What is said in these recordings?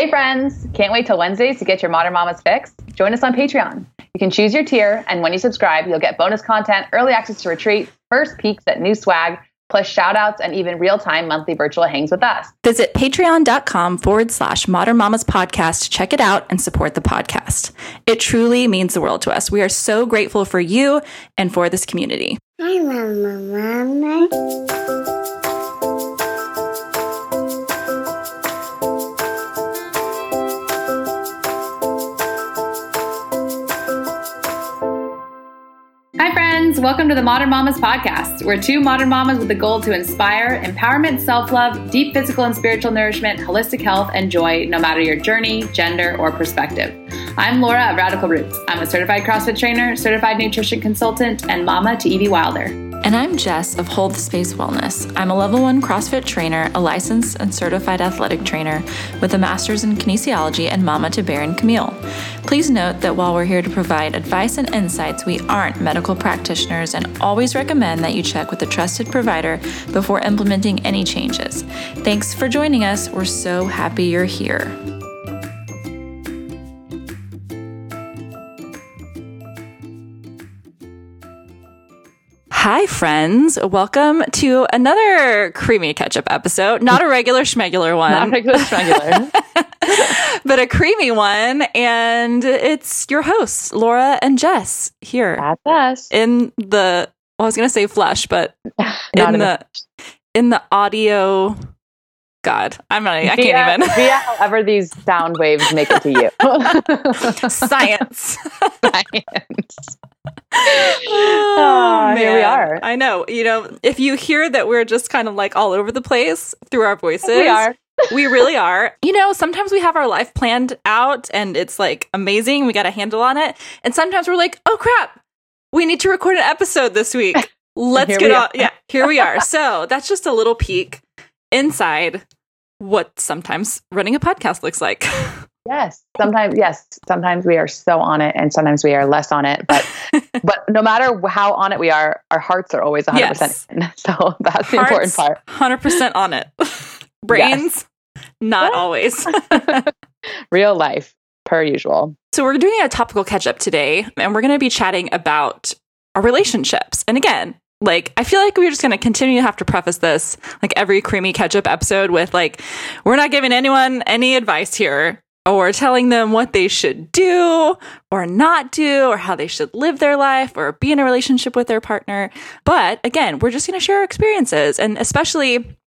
Hey, friends! Can't wait till Wednesdays to get your Modern Mamas fix? Join us on Patreon. You can choose your tier, and when you subscribe, you'll get bonus content, early access to retreat, first peeks at new swag, plus shout outs and even real time monthly virtual hangs with us. Visit patreon.com forward slash modern mamas podcast to check it out and support the podcast. It truly means the world to us. We are so grateful for you and for this community. Hi, Mama, Mama. Friends. Welcome to the Modern Mamas podcast. We're two modern mamas with the goal to inspire empowerment, self love, deep physical and spiritual nourishment, holistic health, and joy, no matter your journey, gender, or perspective. I'm Laura of Radical Roots. I'm a certified CrossFit trainer, certified nutrition consultant, and mama to Evie Wilder. And I'm Jess of Hold the Space Wellness. I'm a level one CrossFit trainer, a licensed and certified athletic trainer with a master's in kinesiology and mama to Baron Camille. Please note that while we're here to provide advice and insights, we aren't medical practitioners and always recommend that you check with a trusted provider before implementing any changes. Thanks for joining us. We're so happy you're here. Hi, friends. Welcome to another creamy ketchup episode. Not a regular schmegular one. Not regular schmegular. but a creamy one. And it's your hosts, Laura and Jess, here That's us. in the, well, I was going to say flesh, but in the, in the audio. God, I'm not, I via, can't even. via however these sound waves make it to you. Science. Science. Oh, here we man. are. I know. You know, if you hear that we're just kind of like all over the place through our voices, We are. we really are. You know, sometimes we have our life planned out and it's like amazing. We got a handle on it. And sometimes we're like, oh crap, we need to record an episode this week. Let's get on. Yeah, here we are. So that's just a little peek inside what sometimes running a podcast looks like. Yes. Sometimes, yes. Sometimes we are so on it, and sometimes we are less on it. But, but no matter how on it we are, our hearts are always 100 Yes. percent in. So that's the important part. Hundred percent on it. Brains, not always. Real life, per usual. so we're doing a topical catch up today, and we're going to be chatting about our relationships. And again, like I feel like we're just going to continue to have to preface this, like every creamy catch up episode, with like we're not giving anyone any advice here. Or telling them what they should do or not do, or how they should live their life or be in a relationship with their partner. But again, we're just going to share our experiences. And especially,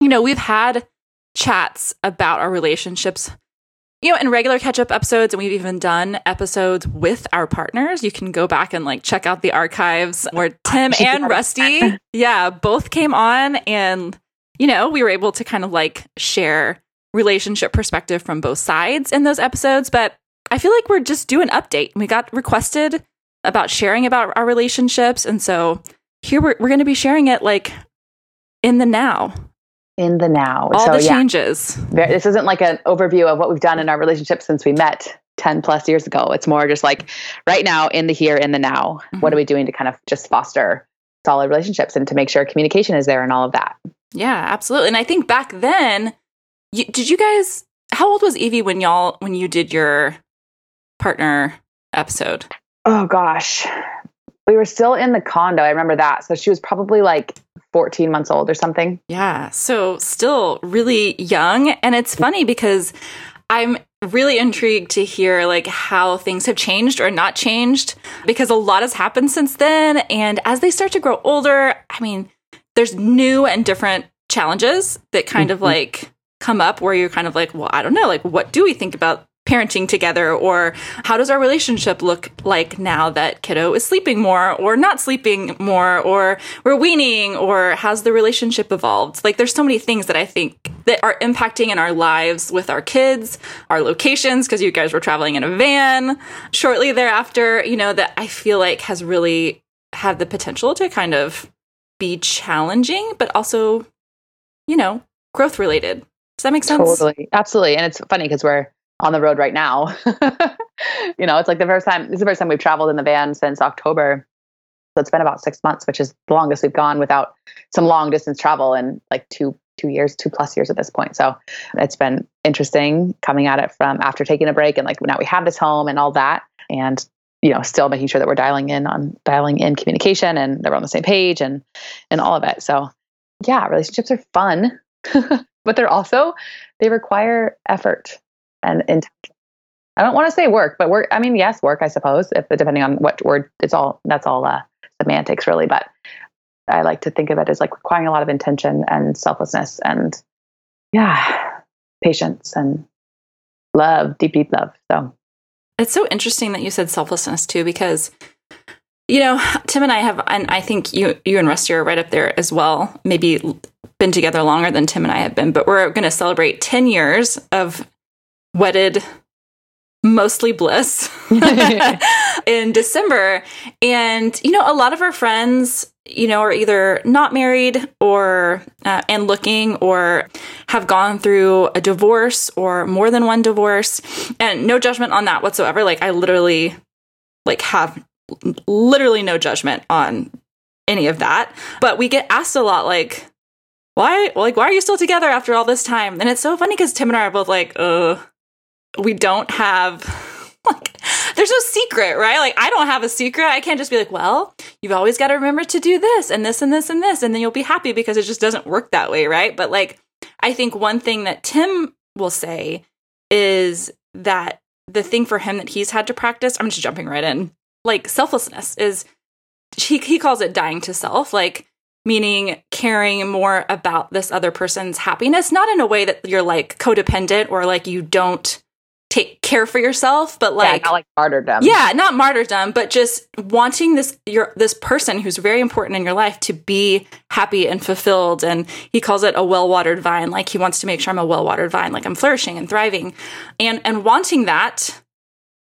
you know, we've had chats about our relationships, you know, in regular catch up episodes, and we've even done episodes with our partners. You can go back and like check out the archives where Tim and. Rusty, yeah, both came on. And, you know, we were able to kind of like share relationship perspective from both sides in those episodes. But I feel like we're just doing an update. We got requested about sharing about our relationships. And so here we're, we're going to be sharing it like in the now, In the now. all so the changes. Ver- this isn't like an overview of what we've done in our relationship since we met 10 plus years ago. It's more just like right now, in the here, in the now. What mm-hmm. are we doing to kind of just foster solid relationships and to make sure communication is there and all of that? Yeah, absolutely. And I think back then, you, did you guys? How old was Evie when y'all when you did your partner episode? Oh gosh. We were still in the condo. I remember that. So she was probably like 14 months old or something. Yeah, so still really young, and it's funny because I'm really intrigued to hear like how things have changed or not changed because a lot has happened since then. And as they start to grow older, I mean, there's new and different challenges that kind of Mhm. like come up where you're kind of like, well, I don't know, like what do we think about parenting together? Or how does our relationship look like now that kiddo is sleeping more or not sleeping more or we're weaning or has the relationship evolved? Like there's so many things that i think that are impacting in our lives with our kids our locations because you guys were traveling in a van shortly thereafter you know that i feel like has really had the potential to kind of be challenging but also you know growth related does that make sense Totally. Absolutely. And it's funny because we're on the road right now. you know, it's like the first time, this is the first time we've traveled in the van since October. So it's been about six months, which is the longest we've gone without some long distance travel in like two two years, two plus years at this point. So it's been interesting coming at it from after taking a break and like now we have this home and all that. And you know, still making sure that we're dialing in on dialing in communication and that we're on the same page and and all of it. So yeah, relationships are fun, but they're also they require effort and intention. I don't want to say work, but work. I mean, yes, work. I suppose, if depending on what word, it's all that's all uh, semantics, really. But I like to think of it as like requiring a lot of intention and selflessness and yeah, patience and love, deep, deep love. So it's so interesting that you said selflessness too, because you know Tim and I have, and I think you you and Rusty are right up there as well. Maybe been together longer than Tim and I have been, but we're going to celebrate ten years of wedded mostly bliss in December. And, you know, a lot of our friends you know, are either not married or uh, and looking or have gone through a divorce or more than one divorce. And no judgment on that whatsoever. Like I literally like have literally no judgment on any of that. But we get asked a lot like why like why are you still together after all this time? And it's so funny cuz Tim and I are both like, "Uh, we don't have like there's no secret, right? Like I don't have a secret. I can't just be like, well, you've always got to remember to do this and this and this and this and then you'll be happy because it just doesn't work that way, right? But like I think one thing that Tim will say is that the thing for him that he's had to practice, I'm just jumping right in. Like selflessness is he he calls it dying to self, like meaning caring more about this other person's happiness, not in a way that you're like codependent or like you don't take care for yourself, but like yeah, not like martyrdom. Yeah, not martyrdom, but just wanting this your this person who's very important in your life to be happy and fulfilled. And he calls it a well-watered vine. Like he wants to make sure I'm a well-watered vine, like I'm flourishing and thriving. And and wanting that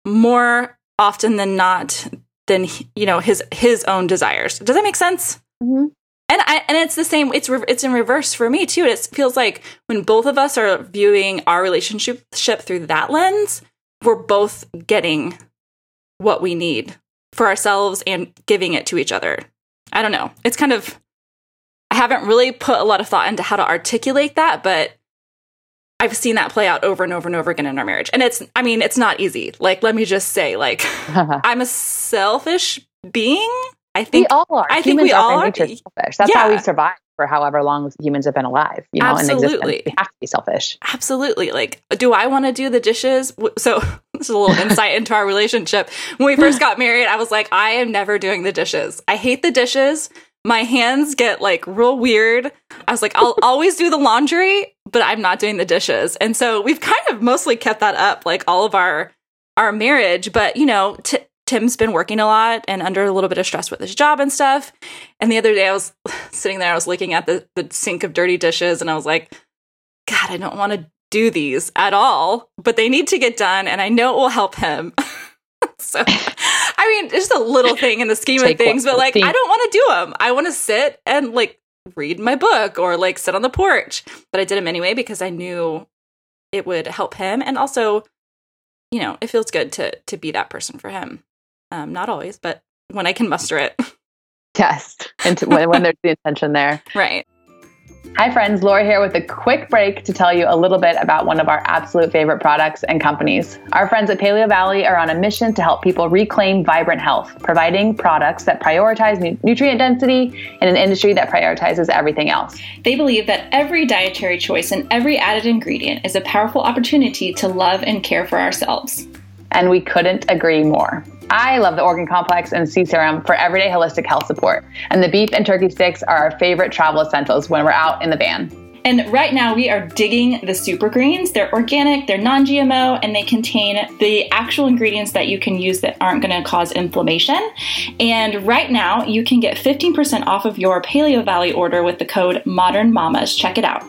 more often than not than you know his his own desires. Does that make sense? Mm-hmm and I, and it's the same it's re- it's in reverse for me too. It feels like when both of us are viewing our relationship through that lens we're both getting what we need for ourselves and giving it to each other. I don't know. It's kind of i haven't really put a lot of thought into how to articulate that but i've seen that play out over and over and over again in our marriage. And it's i mean it's not easy. Like let me just say like i'm a selfish being I think we all are. I humans think we all are. Selfish. That's yeah. how we survive for however long humans have been alive. You know, absolutely, we have to be selfish. Absolutely. Like, do I want to do the dishes? So this is a little insight into our relationship. When we first got married, I was like, I am never doing the dishes. I hate the dishes. My hands get like real weird. I was like, I'll always do the laundry, but I'm not doing the dishes. And so we've kind of mostly kept that up, like all of our our marriage. But you know, to Tim's been working a lot and under a little bit of stress with his job and stuff. And the other day I was sitting there, I was looking at the, the sink of dirty dishes and I was like, God, I don't want to do these at all, but they need to get done and I know it will help him. so, I mean, it's just a little thing in the scheme of things, but like, I don't want to do them. I want to sit and like read my book or like sit on the porch. But I did them anyway because I knew it would help him. And also, you know, it feels good to to be that person for him. Um, not always, but when I can muster it. Yes, and when, when there's the intention there. Right. Hi, friends. Laura here with a quick break to tell you a little bit about one of our absolute favorite products and companies. Our friends at PaleoValley are on a mission to help people reclaim vibrant health, providing products that prioritize nu- nutrient density in an industry that prioritizes everything else. They believe that every dietary choice and every added ingredient is a powerful opportunity to love and care for ourselves. And we couldn't agree more. I love the organ complex and Sea serum for everyday holistic health support. And the beef and turkey sticks are our favorite travel essentials when we're out in the van. And right now we are digging the super greens. They're organic, they're non GMO, and they contain the actual ingredients that you can use that aren't going to cause inflammation. And right now you can get 15% off of your PaleoValley order with the code Modern Mamas. Check it out.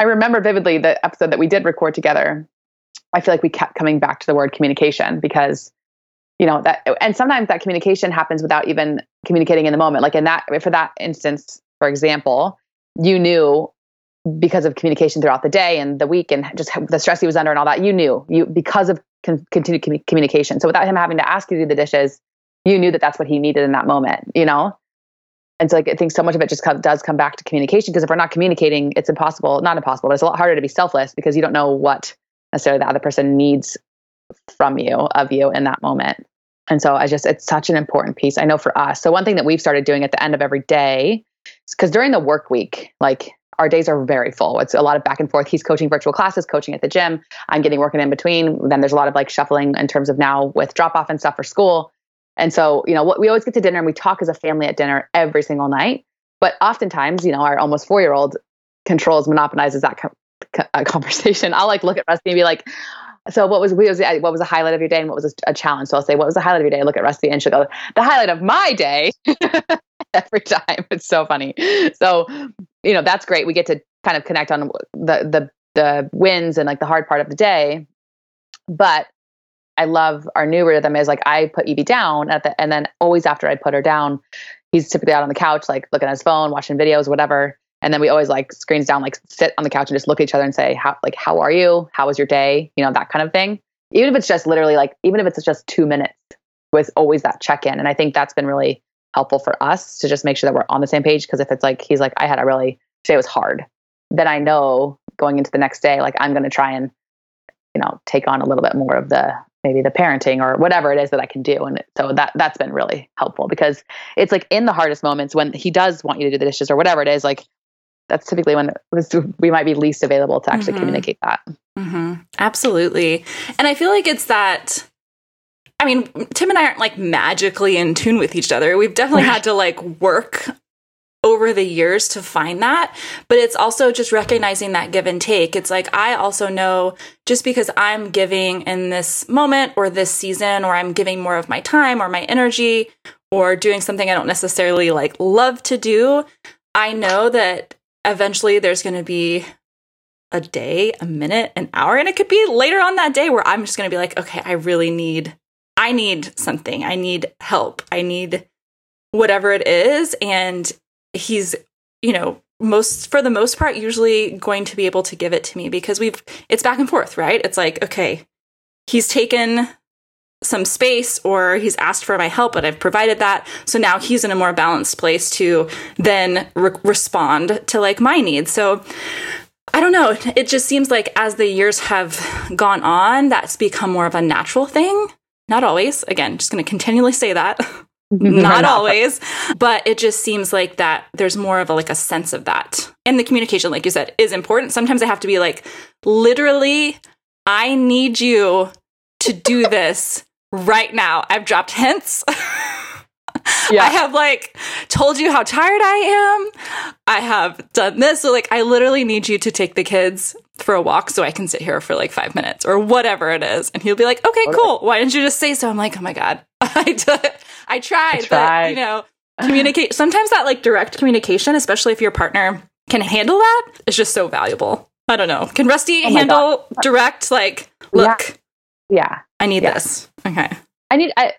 I remember vividly the episode that we did record together I feel like we kept coming back to the word communication because you know that and sometimes that communication happens without even communicating in the moment like in that for that instance for example you knew because of communication throughout the day and the week and just the stress he was under and all that you knew you because of con- continued communication so without him having to ask you to do the dishes you knew that that's what he needed in that moment, you know? And so like I think so much of it just come, does come back to communication because if we're not communicating, it's impossible, not impossible, but it's a lot harder to be selfless because you don't know what necessarily the other person needs from you, of you in that moment. And so I just, it's such an important piece. I know for us. So one thing that we've started doing at the end of every day, because during the work week, like our days are very full. It's a lot of back and forth. He's coaching virtual classes, coaching at the gym. I'm getting working in between. Then there's a lot of like shuffling in terms of now with drop off and stuff for school. And so, you know, what we always get to dinner and we talk as a family at dinner every single night. But oftentimes, you know, our almost four year old controls, monopolizes that conversation. I'll like look at Rusty and be like, so what was, what was the, what was the highlight of your day and what was a, a challenge? So I'll say, what was the highlight of your day? I look at Rusty and she'll go, the highlight of my day every time. It's so funny. So, you know, that's great. We get to kind of connect on the, the, the wins and like the hard part of the day. But I love our new rhythm is like I put Evie down at the, and then always after I put her down, he's typically out on the couch, like looking at his phone, watching videos, whatever. And then we always like screens down, like sit on the couch and just look at each other and say, how, like, how are you? How was your day? You know, that kind of thing. Even if it's just literally like, even if it's just two minutes with always that check in. And I think that's been really helpful for us to just make sure that we're on the same page. Cause if it's like, he's like, I had a really, today was hard, then I know going into the next day, like I'm going to try and, you know, take on a little bit more of the, maybe the parenting or whatever it is that I can do. And so that, that's been really helpful because it's like in the hardest moments when he does want you to do the dishes or whatever it is, like that's typically when we might be least available to actually mm-hmm. communicate that. Mm-hmm. Absolutely. And I feel like it's that. I mean, Tim and I aren't like magically in tune with each other. We've definitely had to like work over the years to find that. But it's also just recognizing that give and take. It's like I also know just because I'm giving in this moment or this season, or I'm giving more of my time or my energy or doing something I don't necessarily like love to do, I know that eventually there's going to be a day, a minute, an hour, and it could be later on that day where I'm just going to be like, okay, I really need, I need something. I need help. I need whatever it is. And he's, you know, most, for the most part, usually going to be able to give it to me because we've, it's back and forth, right? It's like, okay, he's taken some space or he's asked for my help, but I've provided that. So now he's in a more balanced place to then re- respond to like my needs. So I don't know. It just seems like as the years have gone on, that's become more of a natural thing. Not always. Again, just going to continually say that. Not always, but it just seems like that there's more of a like a sense of that. And the communication like you said is important. Sometimes I have to be like literally I need you to do this right now. I've dropped hints. yeah. I have like told you how tired I am. I have done this. So like I literally need you to take the kids for a walk so I can sit here for like five minutes or whatever it is. And he'll be like, okay, cool. Why didn't you just say so? I'm like, oh my God. I did I tried, I tried. but you know, communicate sometimes that like direct communication, especially if your partner can handle that, is just so valuable. I don't know. Can Rusty oh handle God. direct like look? Yeah. yeah. I need yeah. this. Okay. I need I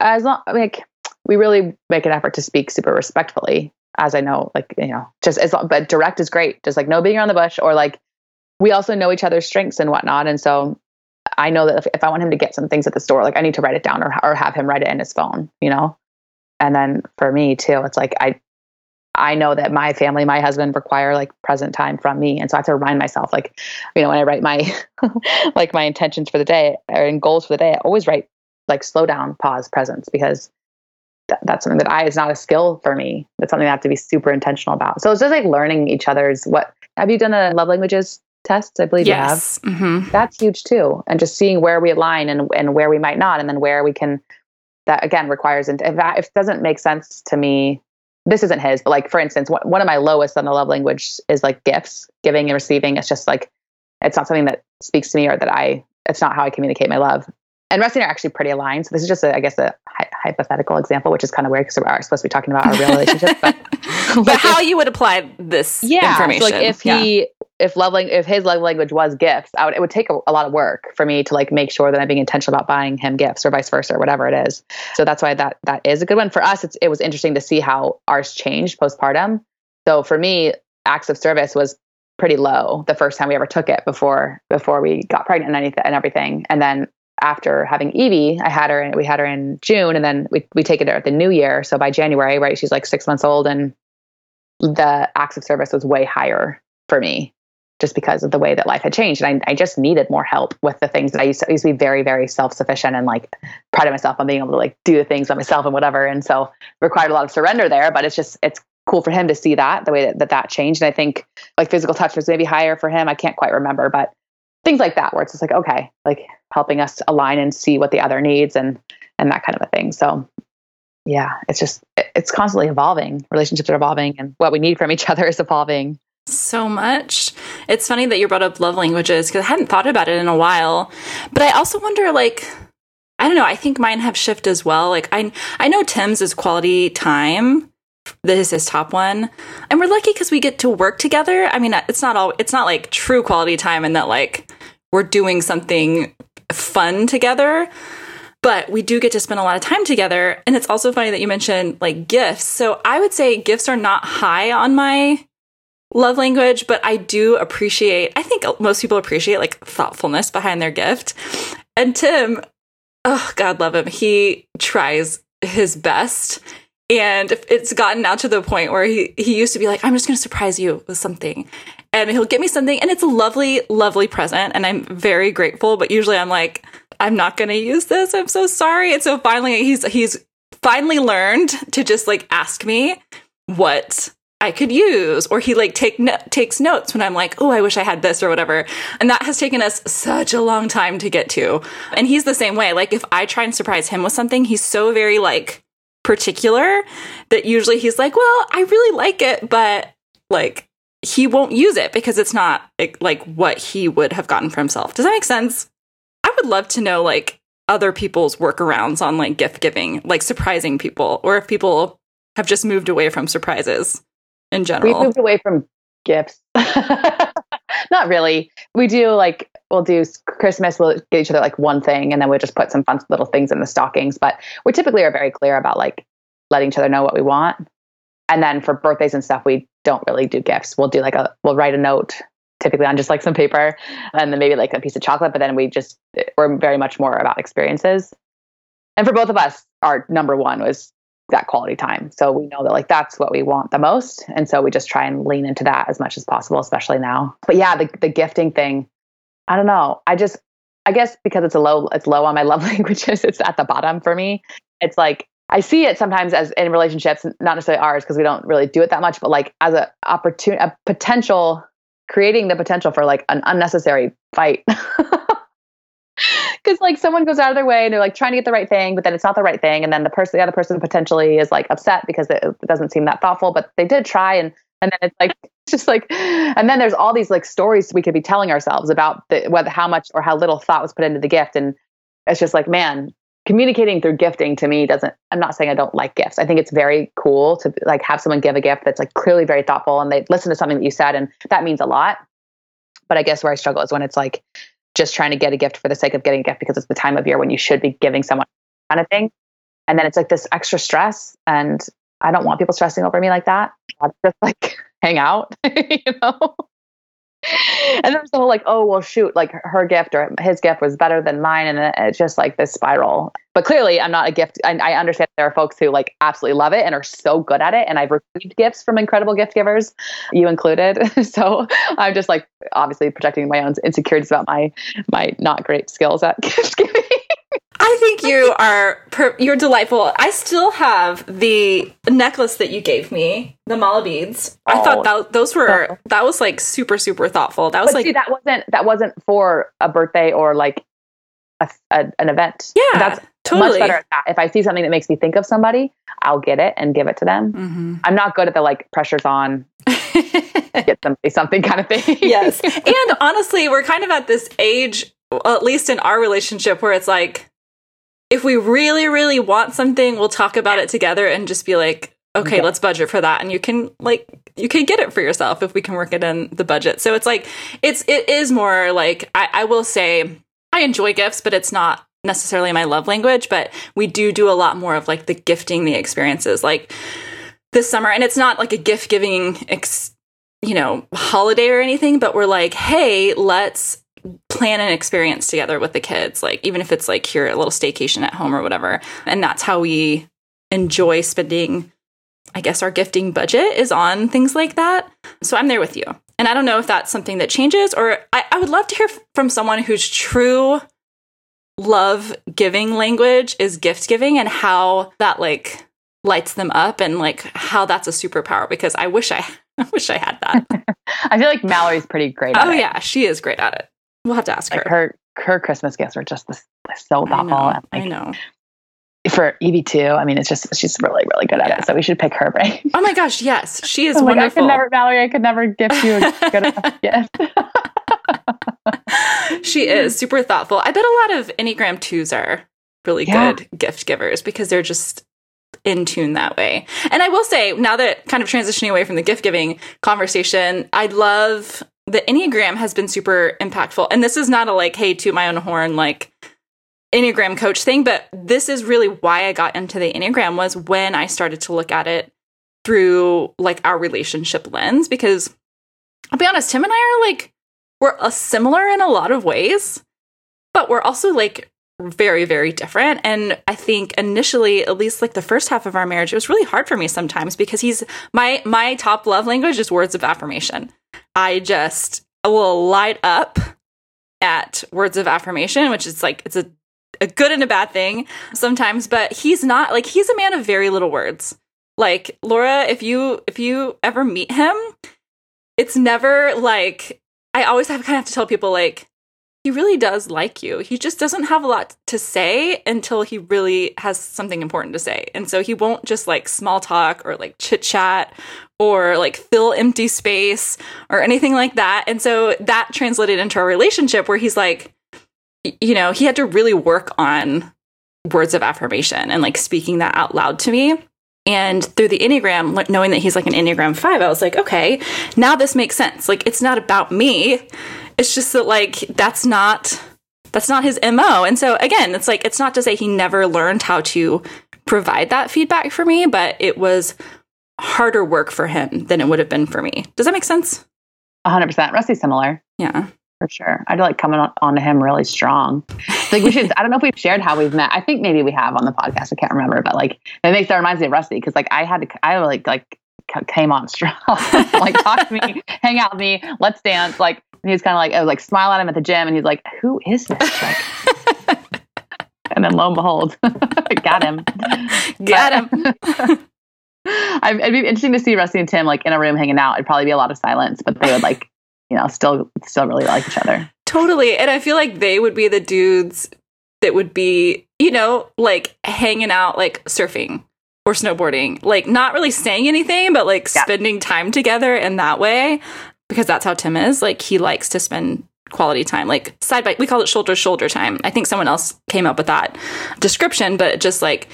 as long like we really make an effort to speak super respectfully as I know like you know just as long, but direct is great. Just like no being around the bush or like we also know each other's strengths and whatnot. And so I know that if, if I want him to get some things at the store like I need to write it down or or have him write it in his phone you know? And then for me too it's like I I know that my family, my husband require like present time from me. And so I have to remind myself, like, you know, when I write my, like my intentions for the day or in goals for the day, I always write like slow down, pause, presence, because th- that's something that I, is not a skill for me. That's something I have to be super intentional about. So it's just like learning each other's what, have you done a love languages test? I believe yes. you have. Mm-hmm. That's huge too. And just seeing where we align and, and where we might not, and then where we can, that again requires, and if, that, if it doesn't make sense to me this isn't his, but like for instance, one of my lowest on the love language is like gifts, giving and receiving. It's just like it's not something that speaks to me or that I. It's not how I communicate my love. And resting are actually pretty aligned. So this is just, a, I guess, a hi- hypothetical example, which is kind of weird because we're supposed to be talking about our real relationship. But, but how you would apply this yeah, information? So like if he, yeah if love if his love language was gifts, I would, it would take a, a, lot of work for me to like make sure that I'm being intentional about buying him gifts or vice versa or whatever it is. So that's why that that is a good one for us. It's, it was interesting to see how ours changed postpartum. So for me, acts of service was pretty low the first time we ever took it before before we got pregnant and anything and everything. And then after having Evie, I had her and we had her in June and then we, we take it at the new year. So by January, right, she's like six months old and the acts of service was way higher for me just because of the way that life had changed. And I, I just needed more help with the things that I used to, I used to be very, very self-sufficient and like prided myself on being able to like do the things by myself and whatever. And so required a lot of surrender there, but it's just, it's cool for him to see that the way that that, that changed. And I think like physical touch was maybe higher for him. I can't quite remember, but things like that, where it's just like, okay, like helping us align and see what the other needs and, and that kind of a thing. So yeah, it's just, it's constantly evolving. Relationships are evolving and what we need from each other is evolving so much. It's funny that you brought up love languages because I hadn't thought about it in a while. But I also wonder, like, I don't know. I think mine have shifted as well. Like, I I know Tim's is quality time. This is his top one, and we're lucky because we get to work together. I mean, uh, it's not all. It's not like true quality time, and that like we're doing something fun together but we do get to spend a lot of time together. And it's also funny that you mentioned like gifts. So I would say gifts are not high on my love language, but I do appreciate, I think most people appreciate like thoughtfulness behind their gift. And Tim, oh, God love him, he tries his best. And it's gotten now to the point where he, he used to be like, I'm just going to surprise you with something. And he'll get me something, and it's a lovely, lovely present. And I'm very grateful. But usually I'm like, I'm not going to use this. I'm so sorry. And so finally, he's he's finally learned to just like ask me what I could use, or he like take no- takes notes when I'm like, oh, I wish I had this or whatever. And that has taken us such a long time to get to. And he's the same way. Like if I try and surprise him with something, he's so very like particular that usually he's like, well, I really like it, but like he won't use it because it's not like what he would have gotten for himself. Does that make sense? I would love to know like other people's workarounds on like gift giving, like surprising people, or if people have just moved away from surprises in general? We moved away from gifts. Not really. We do like we'll do Christmas. We'll get each other like one thing, and then we'll just put some fun little things in the stockings. But we typically are very clear about like letting each other know what we want. And then for birthdays and stuff, we don't really do gifts. We'll do like a we'll write a note typically on just like some paper and then maybe like a piece of chocolate but then we just eh, we're very much more about experiences and for both of us our number one was that quality time. So we know that like that's what we want the most. And so we just try and lean into that as much as possible, especially now. But yeah, the, the gifting thing, I don't know. I just, I guess because it's a low, it's low on my love languages, it's at the bottom for me. It's like, I see it sometimes as in relationships, not necessarily ours, because we don't really do it that much, but like as a opportunity, a potential, creating the potential for like an unnecessary fight. because like someone goes out of their way and they're like trying to get the right thing, but then it's not the right thing, and then the person, the other person, potentially is like upset because it, doesn't seem that thoughtful, but they did try, and and then it's like it's just like, and then there's all these like stories we could be telling ourselves about the, whether how much or how little thought was put into the gift, and it's just like, man, communicating through gifting to me doesn't i'm not saying i don't like gifts. I think it's very cool to like have someone give a gift that's like clearly very thoughtful and they listen to something that you said and that means a lot. But i guess where i struggle is when it's like just trying to get a gift for the sake of getting a gift because it's the time of year when you should be giving someone kind of thing. And then it's like this extra stress. And I don't want people stressing over me like that. I just like hang out, you know? And there's the whole like, oh well, shoot, like her gift or his gift was better than mine, and it's just like this spiral. But clearly, I'm not a gift. I, I understand there are folks who like absolutely love it and are so good at it, and I've received gifts from incredible gift givers, you included. so I'm just like obviously projecting my own insecurities about my my not great skills at gift giving. I think you are per- you're delightful. I still have the necklace that you gave me, the mala beads. Oh. I thought that those were that was like super super thoughtful. That was but like see, that wasn't that wasn't for a birthday or like a, a, an event. Yeah, that's totally. much better at that. If I see something that makes me think of somebody, I'll get it and give it to them. Mm-hmm. I'm not good at the like pressures on. get somebody something kind of thing. yes, and honestly, we're kind of at this age, at least in our relationship, where it's like if we really, really want something, we'll talk about it together and just be like, okay, let's budget for that. And you can like you can get it for yourself if we can work it in the budget. So it's like it's it is more like I, I will say I enjoy gifts, but it's not necessarily my love language. But we do do a lot more of like the gifting the experiences like this summer, and it's not like a gift giving ex- you know holiday or anything, but we're like, hey, let's plan an experience together with the kids, like even if it's like here a little staycation at home or whatever. And that's how we enjoy spending I guess our gifting budget is on things like that. So I'm there with you. And I don't know if that's something that changes, or I, I would love to hear from someone whose true love giving language is gift giving and how that like lights them up and like how that's a superpower because I wish I I wish I had that. I feel like Mallory's pretty great oh, at oh it. yeah, she is great at it. We'll have to ask Like her. her her Christmas gifts are just this, so I thoughtful. know. and, like, I know. For Evie too. I mean, it's just she's really really good at Yeah. it. So we should pick her brain. Oh my gosh, yes, she is oh I'm like, I could never, Mallory. I could never gift you a good enough gift. she is super thoughtful. I bet a lot of Enneagram twos are really Yeah. good gift givers because they're just in tune that way. And I will say, now that kind of transitioning away from the gift giving conversation, I love the Enneagram has been super impactful. And this is not a like, hey, to my own horn, like Enneagram coach thing, but this is really why I got into the Enneagram was when I started to look at it through like our relationship lens because I'll be honest, Tim and I are like we're uh, similar in a lot of ways, but we're also like very very different and I think initially at least like the first half of our marriage it was really hard for me sometimes because he's my my top love language is words of affirmation. I just will light up at words of affirmation, which is like it's a a good and a bad thing sometimes, but he's not like he's a man of very little words. Like Laura, if you if you ever meet him, it's never like I always have kind of have to tell people like he really does like you. He just doesn't have a lot to say until he really has something important to say. And so he won't just like small talk or like chit chat or like fill empty space or anything like that. And so that translated into our relationship where he's like, you know, he had to really work on words of affirmation and like speaking that out loud to me. And through the Enneagram, knowing that he's like an Enneagram 5, I was like, okay, now this makes sense. Like, it's not about me. It's just that, like, that's not. That's not his MO. And so again, it's like it's not to say he never learned how to provide that feedback for me, but it was harder work for him than it would have been for me. Does that make sense? 100%. Rusty's similar Yeah. for sure. I'd like coming on, to him really strong. Like we should. I don't know if we've shared how we've met. I think maybe we have on the podcast. I can't remember, but like it makes that reminds me of Rusty because like I had to. I like like came on strong. like talk to me, hang out with me, let's dance. Like he's kind of like I was like smile at him at the gym, and he's like, "Who is this?" Like, and then lo and behold, got him. Got him. It'd be interesting to see Rusty and Tim like in a room hanging out. It'd probably be a lot of silence, but they would like, you know, still still really like each other. Totally. And I feel like they would be the dudes that would be, you know, like hanging out, like surfing or snowboarding, like not really saying anything, but like Yeah. spending time together in that way because that's how Tim is. Like he likes to spend quality time, like side by, we call it shoulder to shoulder time. I think someone else came up with that description, but just like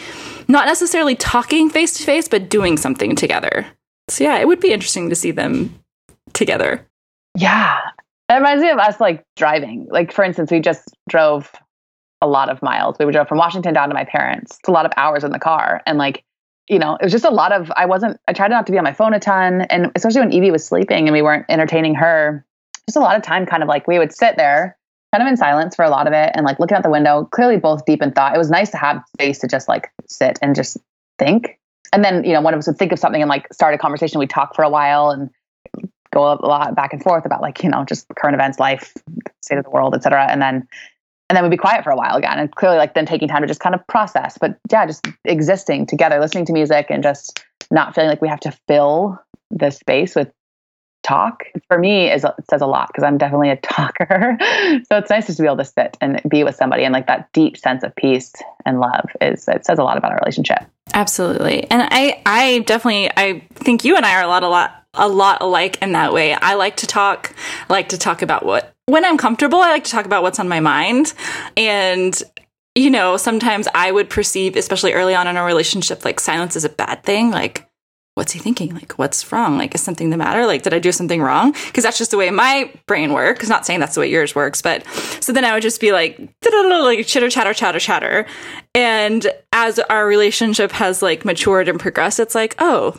not necessarily talking face to face, but doing something together. So yeah, it would be interesting to see them together. Yeah. It reminds me of us like driving. Like for instance, we just drove a lot of miles. We would drove from Washington down to my parents. It's a lot of hours in the car. And like, you know, it was just a lot of I wasn't I tried not to be on my phone a ton. And especially when Evie was sleeping and we weren't entertaining her, just a lot of time kind of like we would sit there kind of in silence for a lot of it and like looking out the window, clearly both deep in thought. It was nice to have space to just like sit and just think. And then, you know, one of us would think of something and like start a conversation. We'd talk for a while and go a lot back and forth about like, you know, just current events, life, state of the world, et cetera. And then and then we'd be quiet for a while again. And clearly like then taking time to just kind of process. But yeah, just existing together, listening to music and just not feeling like we have to fill the space with talk for me is it says a lot because I'm definitely a talker. so it's nice just to be able to sit and be with somebody and like that deep sense of peace and love is it says a lot about our relationship. Absolutely. And I I definitely I think you and I are a lot a lot a lot alike in that way. I like to talk I like to talk about what when I'm comfortable, I like to talk about what's on my mind. And you know, sometimes I would perceive, especially early on in a relationship, like silence is a bad thing. Like, what's he thinking? Like, what's wrong? Like, is something the matter? Like, did I do something wrong? Because that's just the way my brain works. Not saying that's the way yours works, but so then I would just be like, like chitter chatter chatter chatter. And as our relationship has like matured and progressed, it's like, oh,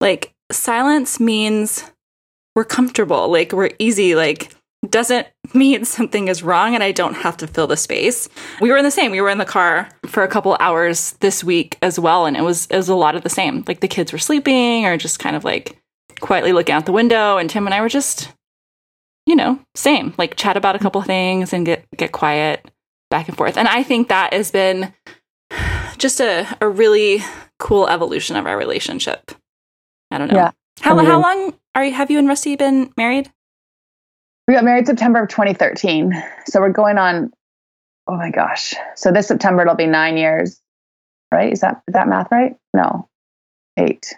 like silence means we're comfortable, like we're easy, like doesn't mean something is wrong and I don't have to fill the space. We were in the same. We were in the car for a couple hours this week as well and it was it was a lot of the same. Like the kids were sleeping or just kind of like quietly looking out the window and Tim and I were just you know, same. Like chat about a couple things and get get quiet back and forth. And I think that has been just a, a really cool evolution of our relationship. I don't know. Yeah. How, Totally. how long are you have you and Rusty been married? We got married September of 2013. So we're going on, oh my gosh. So this September it'll be nine years, right? Is that is that math right? No, eight.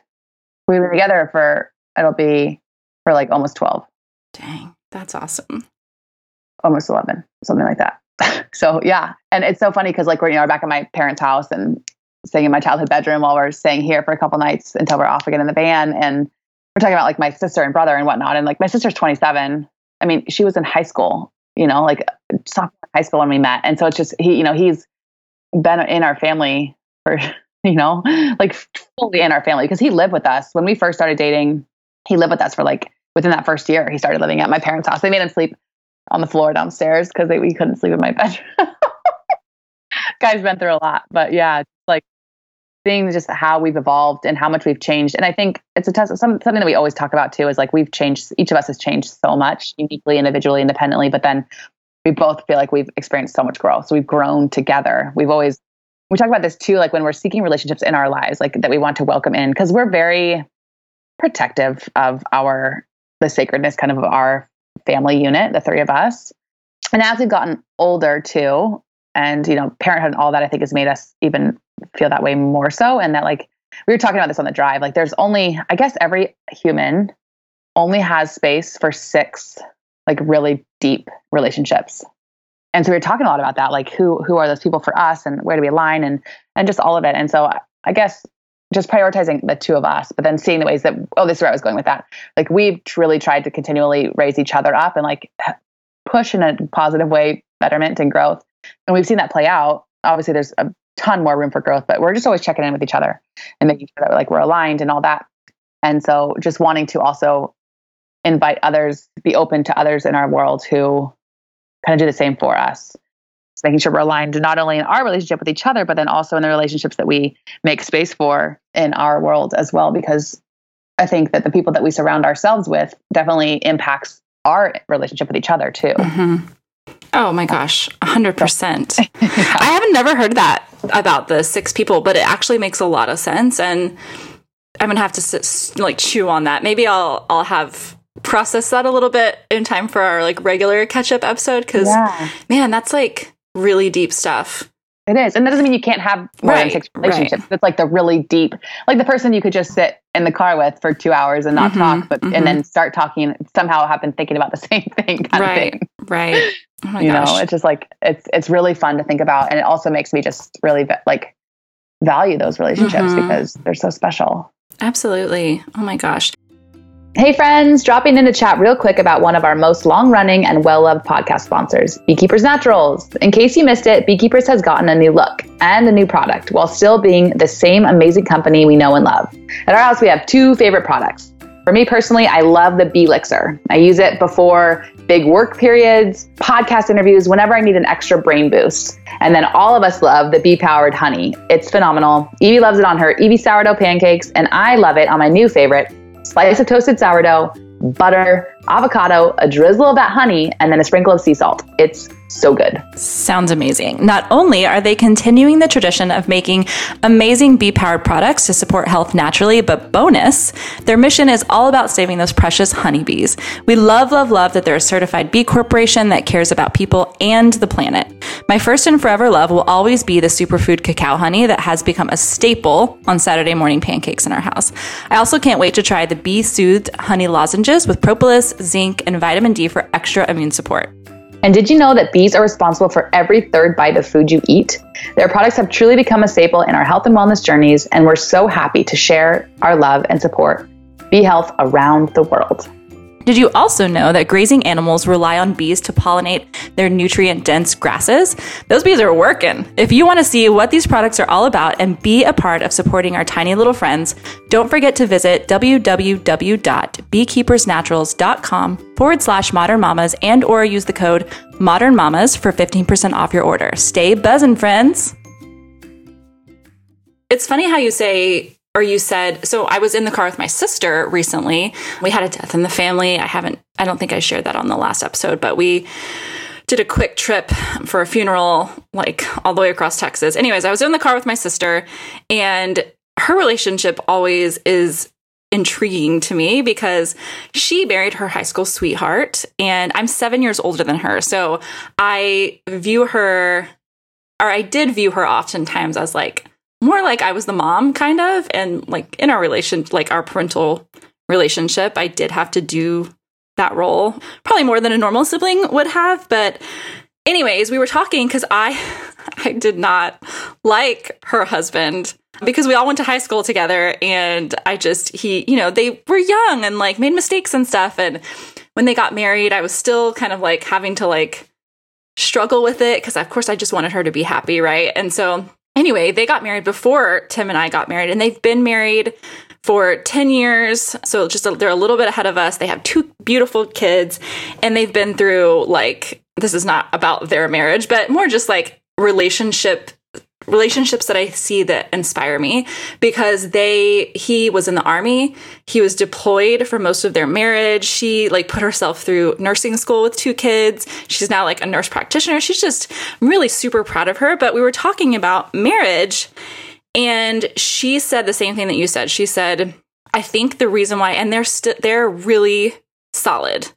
We've been together for it'll be for like almost 12, Dang, that's awesome. almost 11, something like that. so yeah, and it's so funny because like we're you know back at my parents' house and staying in my childhood bedroom while we're staying here for a couple nights until we're off again in the van and we're talking about like my sister and brother and whatnot and like my sister's 27 i mean she was in high school you know like sophomore high school when we met. And so it's just he you know he's been in our family for you know like fully in our family because he lived with us. When we first started dating he lived with us for like within that first year he started living at my parents house. They made him sleep on the floor downstairs because we couldn't sleep in my bedroom. Guy's been through a lot but yeah seeing just how we've evolved and how much we've changed. And I think it's a test, some, something that we always talk about too is like we've changed, each of us has changed so much uniquely, individually, independently, but then we both feel like we've experienced so much growth. So we've grown together. We've always, we talk about this too, like when we're seeking relationships in our lives, like that we want to welcome in, because we're very protective of our, the sacredness kind of of our family unit, the three of us. And as we've gotten older too, and you know, parenthood and all that, I think has made us even feel that way more so and that like we were talking about this on the drive like there's only i guess every human only has space for six like really deep relationships. And so we were talking a lot about that like who who are those people for us and where do we align and and just all of it. And so I- guess just prioritizing the two of us but then seeing the ways that oh this is where i was going with that. Like we've really tried to continually raise each other up and like push in a positive way betterment and growth and we've seen that play out obviously there's a ton more room for growth, but we're just always checking in with each other and making sure that like we're aligned and all that. And so just wanting to also invite others, be open to others in our world who kind of do the same for us. Making sure we're aligned not only in our relationship with each other, but then also in the relationships that we make space for in our world as well. Because I think that the people that we surround ourselves with definitely impacts our relationship with each other too. Mm-hmm. Oh my gosh, 100%. I haven't never heard that about the six people, but it actually makes a lot of sense. And I'm going to have to sit, like chew on that. Maybe I'll, I'll have process that a little bit in time for our like regular catch up episode. Cause Yeah. man, that's like really deep stuff. It is. And that doesn't mean you can't have more than Right, six right. relationships. It's like the really deep, like the person you could just sit in the car with for two hours and not Mhm, talk, but mhm. and then start talking and somehow have been thinking about the same thing kind right. of thing. Right. Oh my you gosh. know, it's just like it's it's really fun to think about. And it also makes me just really like value those relationships Mhm. because they're so special. Absolutely. Oh my gosh. Hey, friends, dropping in to chat real quick about one of our most long running and well loved podcast sponsors, Beekeepers Naturals. In case you missed it, Beekeepers has gotten a new look and a new product while still being the same amazing company we know and love. At our house, we have two favorite products. For me personally, I love the Bee Elixir. I use it before big work periods, podcast interviews, whenever I need an extra brain boost. And then all of us love the bee powered honey. It's phenomenal. Evie loves it on her Evie sourdough pancakes, and I love it on my new favorite slice of toasted sourdough, butter, avocado, a drizzle of that honey, and then a sprinkle of sea salt. It's so good. Sounds amazing. Not only are they continuing the tradition of making amazing bee powered products to support health naturally, but bonus, their mission is all about saving those precious honeybees. We love, love, love that they're a certified B Corporation that cares about people and the planet. My first and forever love will always be the superfood cacao honey that has become a staple on Saturday morning pancakes in our house. I also can't wait to try the bee soothed honey lozenges with propolis, zinc, and vitamin D for extra immune support. And did you know that bees are responsible for every third bite of food you eat? Their products have truly become a staple in our health and wellness journeys, and we're so happy to share our love and support bee health around the world. Did you also know that grazing animals rely on bees to pollinate their nutrient dense grasses? Those bees are working. If you want to see what these products are all about and be a part of supporting our tiny little friends, don't forget to visit www.beekeepersnaturals.com forward slash modern mamas and or use the code modern mamas for 15% off your order. Stay buzzing, friends. It's funny how you say or you said so i was in the car with my sister recently. We had a death in the family. I haven't i don't think i shared that on the last episode but we did a quick trip for a funeral like all the way across texas. Anyways i was in the car with my sister and her relationship always is intriguing to me because she married her high school sweetheart and i'm seven years older than her. So i view her or i did view her oftentimes as like more like I was the mom, kind of. And like in our relation, like our parental relationship, I did have to do that role, probably more than a normal sibling would have. But, anyways, we were talking because I, I did not like her husband because we all went to high school together and I just, he, you know, they were young and like made mistakes and stuff. And when they got married, I was still kind of like having to like struggle with it because, of course, I just wanted her to be happy. Right. And so anyway, they got married before Tim and I got married, and they've been married for 10 years. So just a, they're a little bit ahead of us. They have two beautiful kids, and they've been through like this is not about their marriage, but more just like relationship relationships that I see that inspire me because they he was in the army. He was deployed for most of their marriage. She like put herself through nursing school with two kids. She's now like a nurse practitioner. She's just I'm really super proud of her. But we were talking about marriage and she said the same thing that you said. She said I think the reason why and they're st- they're really solid.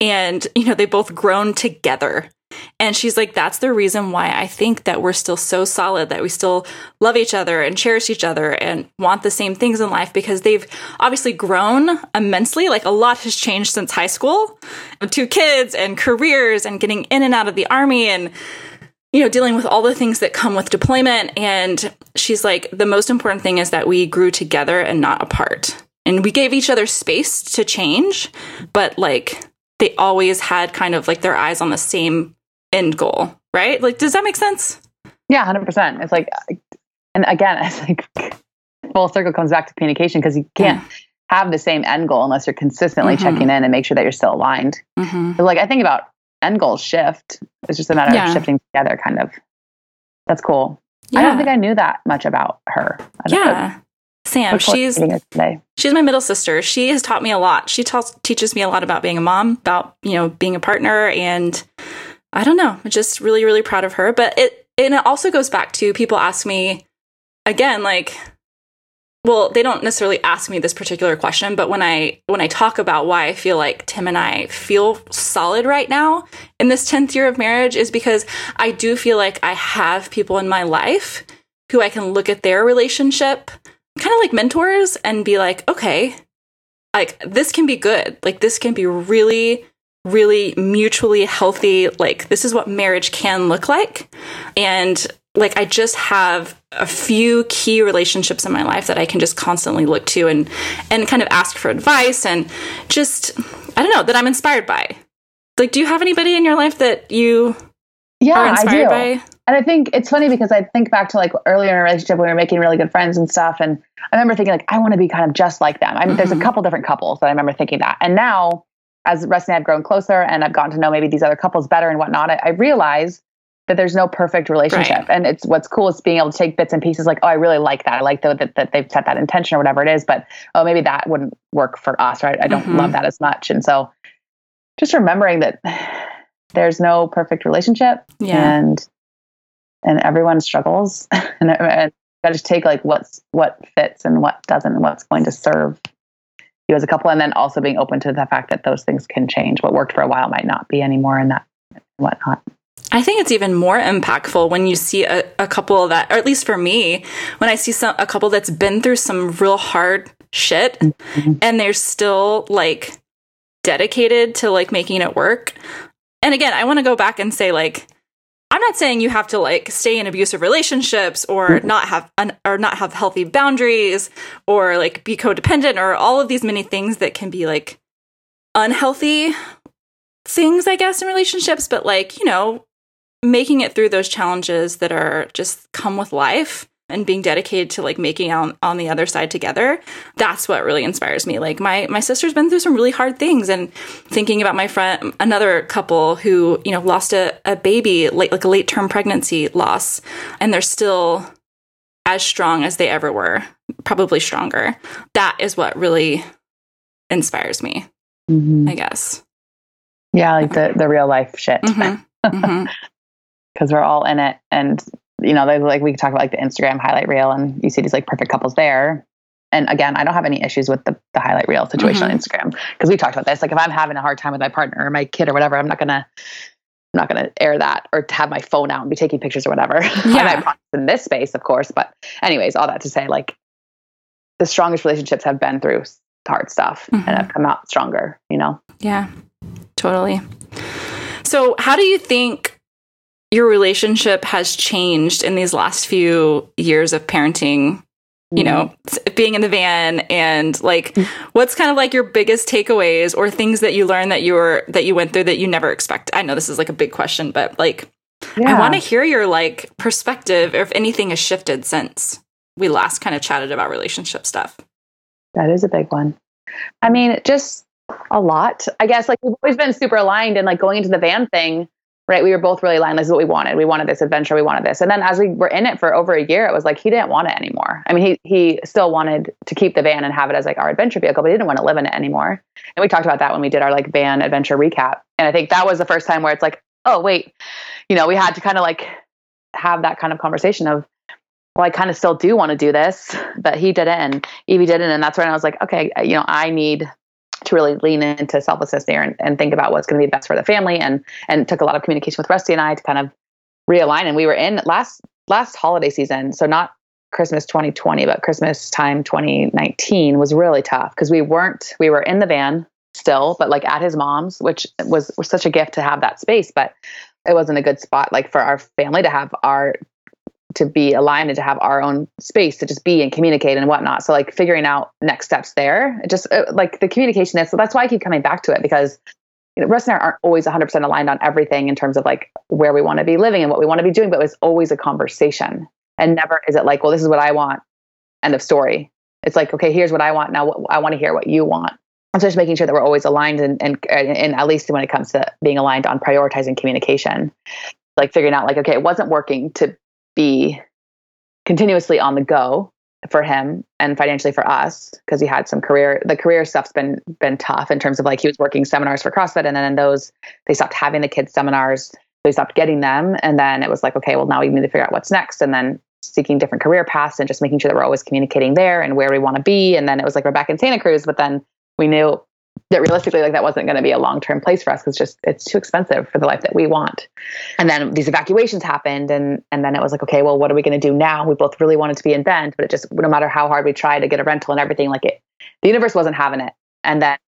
And you know they both grown together and she's like, that's the reason why I think that we're still so solid, that we still love each other and cherish each other and want the same things in life because they've obviously grown immensely. Like a lot has changed since high school two kids and careers and getting in and out of the army and you know, dealing with all the things that come with deployment. And she's like, the most important thing is that we grew together and not apart. And we gave each other space to change, but like they always had kind of like their eyes on the same end goal, right? Like, does that make sense? Yeah, hundred percent. It's like, and again, it's like full circle comes back to communication because you can't yeah. have the same end goal unless you're consistently mm-hmm. checking in and make sure that you're still aligned. Mm-hmm. like, I think about end goals shift. It's just a matter yeah. of shifting together, kind of. That's cool. Yeah. I don't think I knew that much about her. Yeah. Sam, she's she's my middle sister. She has taught me a lot. She ta- teaches me a lot about being a mom, about you know being a partner, and I don't know. I'm just really, really proud of her. But it and it also goes back to people ask me again, like, well, they don't necessarily ask me this particular question, but when I when I talk about why I feel like Tim and I feel solid right now in this 10th year of marriage is because I do feel like I have people in my life who I can look at their relationship kind of like mentors and be like, okay, like this can be good. Like this can be really really mutually healthy like this is what marriage can look like. And like i just have a few key relationships in my life that i can just constantly look to and and kind of ask for advice and just i don't know that i'm inspired by. Like do you have anybody in your life that you yeah, are inspired by? And i think it's funny because i think back to like earlier in a relationship when we were making really good friends and stuff and i remember thinking like i want to be kind of just like them. I mean mm-hmm. there's a mm-hmm. couple different couples that i remember thinking that. And now as Rusty and I have grown closer and I've gotten to know maybe these other couples better and whatnot, I, I realize that there's no perfect relationship. Right. And it's what's cool is being able to take bits and pieces like, oh, I really like that. I like the, that, that they've set that intention or whatever it is, but oh, maybe that wouldn't work for us, right? I don't mm-hmm. love that as much. And so just remembering that there's no perfect relationship yeah. and and everyone struggles and, and got to take like what's what fits and what doesn't and what's going to serve you as a couple, and then also being open to the fact that those things can change. What worked for a while might not be anymore, and that whatnot. I think it's even more impactful when you see a, a couple that, or at least for me, when I see some a couple that's been through some real hard shit, mm-hmm. and they're still like dedicated to like making it work. And again, I want to go back and say like I'm not saying you have to like stay in abusive relationships or not have un- or not have healthy boundaries or like be codependent or all of these many things that can be like unhealthy things, I guess, in relationships, but like, you know, making it through those challenges that are just come with life and being dedicated to like making out on the other side together that's what really inspires me like my my sister's been through some really hard things and thinking about my friend another couple who you know lost a, a baby late like a late term pregnancy loss and they're still as strong as they ever were probably stronger that is what really inspires me Mhm. i guess Yeah, like the the real life shit. Mhm. Mhm. because we're all in it and you know there's like we talk about like the instagram highlight reel and you see these like perfect couples there and again i don't have any issues with the, the highlight reel situation on instagram because we talked about this like if i'm having a hard time with my partner or my kid or whatever i'm not gonna i'm not gonna air that or to have my phone out and be taking pictures or whatever Yeah. in this space of course but anyways all that to say like the strongest relationships have been through hard stuff Mhm. and have come out stronger you know Yeah, totally. So, how do you think your relationship has changed in these last few years of parenting? You know, mm-hmm. being in the van and like, what's kind of like your biggest takeaways or things that you learned that you were that you went through that you never expect? I know this is like a big question, but like, I want to hear your like perspective or if anything has shifted since we last kind of chatted about relationship stuff. That is a big one. I mean, just a lot. I guess like we've always been super aligned and like going into the van thing, right? We were both really aligned. This is what we wanted. We wanted this adventure. We wanted this. And then as we were in it for over a year, it was like he didn't want it anymore. I mean, he he still wanted to keep the van and have it as like our adventure vehicle, but he didn't want to live in it anymore. And we talked about that when we did our like van adventure recap. And I think that was the first time where it's like, oh wait, you know, we had to kind of like have that kind of conversation of well, I kind of still do want to do this, but he didn't and Evie didn't. And that's when I was like, okay, you know, I need to really lean into selflessness there and, and think about what's going to be best for the family and and took a lot of communication with Rusty and I to kind of realign. And we were in last last holiday season, so not Christmas 2020, but Christmas time 2019 was really tough because we weren't we were in the van still, but like at his mom's, which was was such a gift to have that space, but it wasn't a good spot like for our family to have our to be aligned and to have our own space to just be and communicate and whatnot. So like figuring out next steps there, just uh, like the communication. So that's why I keep coming back to it because you know, Russ and I aren't always 100% aligned on everything in terms of like where we want to be living and what we want to be doing, but it's always a conversation. And never is it like, well, this is what I want. End of story. It's like, okay, here's what I want. Now I want to hear what you want. And so just making sure that we're always aligned and, and, and at least when it comes to being aligned on prioritizing communication, like figuring out like, okay, it wasn't working to be continuously on the go for him and financially for us because he had some career the career stuff's been been tough in terms of like he was working seminars for CrossFit and then in those they stopped having the kids seminars they stopped getting them and then it was like okay well now we need to figure out what's next and then seeking different career paths and just making sure that we're always communicating there and where we want to be and then it was like we're back in Santa Cruz but then we knew that realistically like that wasn't going to be a long-term place for us because just it's too expensive for the life that we want. And then these evacuations happened and and then it was like okay well what are we going to do now? We both really wanted to be in bend but it just no matter how hard we tried to get a rental and everything like it the universe wasn't having it. And then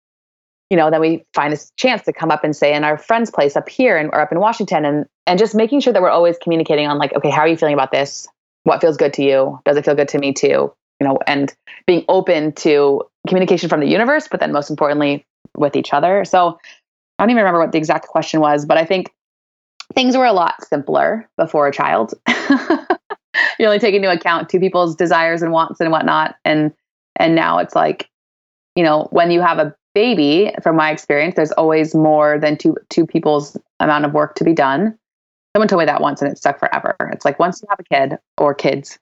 you know then we find this chance to come up and say in our friend's place up here and or up in washington and and just making sure that we're always communicating on like okay how are you feeling about this? What feels good to you? Does it feel good to me too you know and being open to communication from the universe but then most importantly with each other. So i don't even remember what the exact question was but i think things were a lot simpler before a child. You only take into account two people's desires and wants and whatnot and and now it's like you know when you have a baby from my experience there's always more than two two people's amount of work to be done. Someone told me that once and it stuck forever. It's like once you have a kid or kids